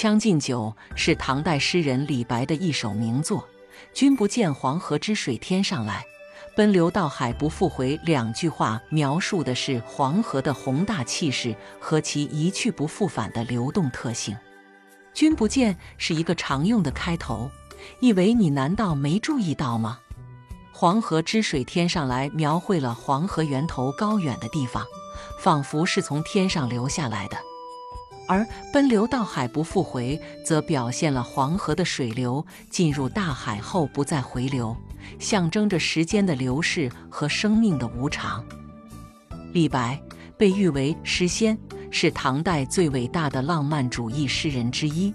将进酒》是唐代诗人李白的一首名作。君不见黄河之水天上来，奔流到海不复回。两句话描述的是黄河的宏大气势和其一去不复返的流动特性。君不见是一个常用的开头，意为你难道没注意到吗？黄河之水天上来，描绘了黄河源头高远的地方，仿佛是从天上流下来的；而奔流到海不复回，则表现了黄河的水流进入大海后不再回流，象征着时间的流逝和生命的无常。李白被誉为诗仙，是唐代最伟大的浪漫主义诗人之一。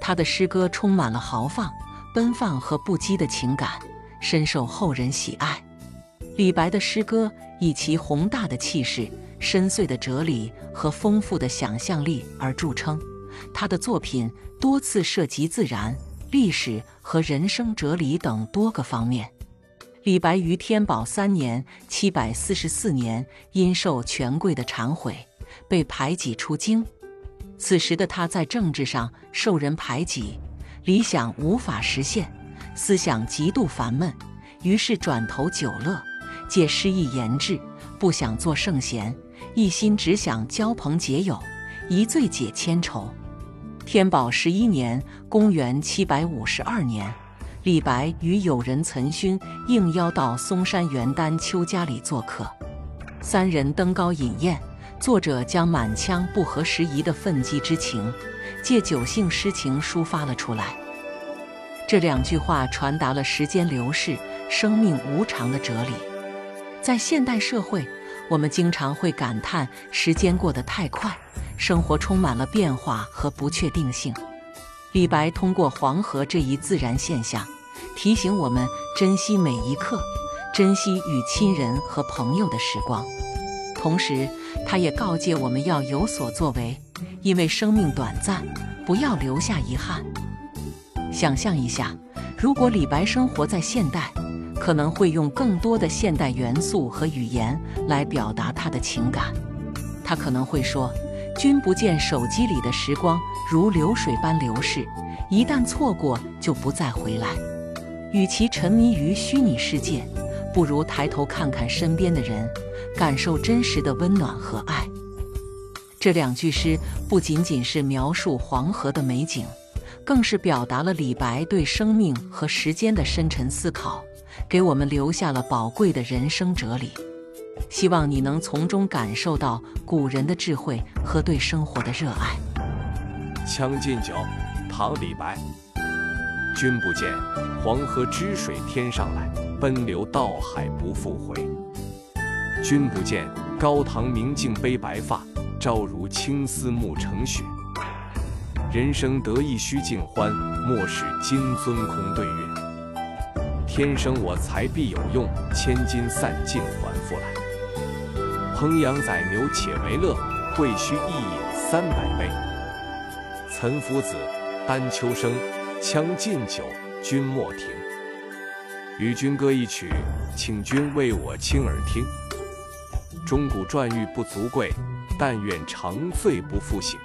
他的诗歌充满了豪放、奔放和不羁的情感。深受后人喜爱。李白的诗歌以其宏大的气势、深邃的哲理和丰富的想象力而著称。他的作品多次涉及自然、历史和人生哲理等多个方面。李白于天宝三年（七百四十四年）因受权贵的忏悔，被排挤出京。此时的他在政治上受人排挤，理想无法实现。思想极度烦闷，于是转投酒乐，借诗意言志，不想做圣贤，一心只想交朋结友，一醉解千愁。天宝十一年（公元七百五十二年），李白与友人岑勋应邀到嵩山元丹丘家里做客，三人登高饮宴，作者将满腔不合时宜的愤激之情，借酒兴诗情抒发了出来。这两句话传达了时间流逝、生命无常的哲理。在现代社会，我们经常会感叹时间过得太快，生活充满了变化和不确定性。李白通过黄河这一自然现象，提醒我们珍惜每一刻，珍惜与亲人和朋友的时光。同时，他也告诫我们要有所作为，因为生命短暂，不要留下遗憾。想象一下，如果李白生活在现代，可能会用更多的现代元素和语言来表达他的情感。他可能会说：“君不见手机里的时光如流水般流逝，一旦错过就不再回来。与其沉迷于虚拟世界，不如抬头看看身边的人，感受真实的温暖和爱。”这两句诗不仅仅是描述黄河的美景。更是表达了李白对生命和时间的深沉思考，给我们留下了宝贵的人生哲理。希望你能从中感受到古人的智慧和对生活的热爱。《将进酒》，唐·李白。君不见黄河之水天上来，奔流到海不复回。君不见高堂明镜悲白发，朝如青丝暮成雪。人生得意须尽欢，莫使金樽空对月。天生我材必有用，千金散尽还复来。烹羊宰牛且为乐，会须一饮三百杯。岑夫子，丹丘生，将进酒，君莫停。与君歌一曲，请君为我倾耳听。钟鼓馔玉不足贵，但愿长醉不复醒。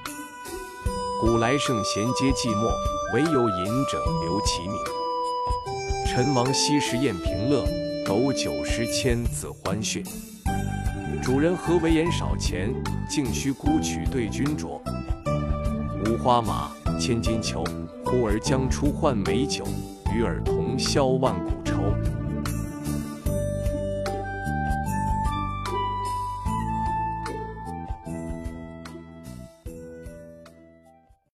古来圣贤皆寂寞，惟有饮者留其名。陈王昔时宴平乐，斗酒十千恣欢谑。主人何为言少钱，径须沽取对君酌。五花马，千金裘，呼儿将出换美酒，与尔同销万古。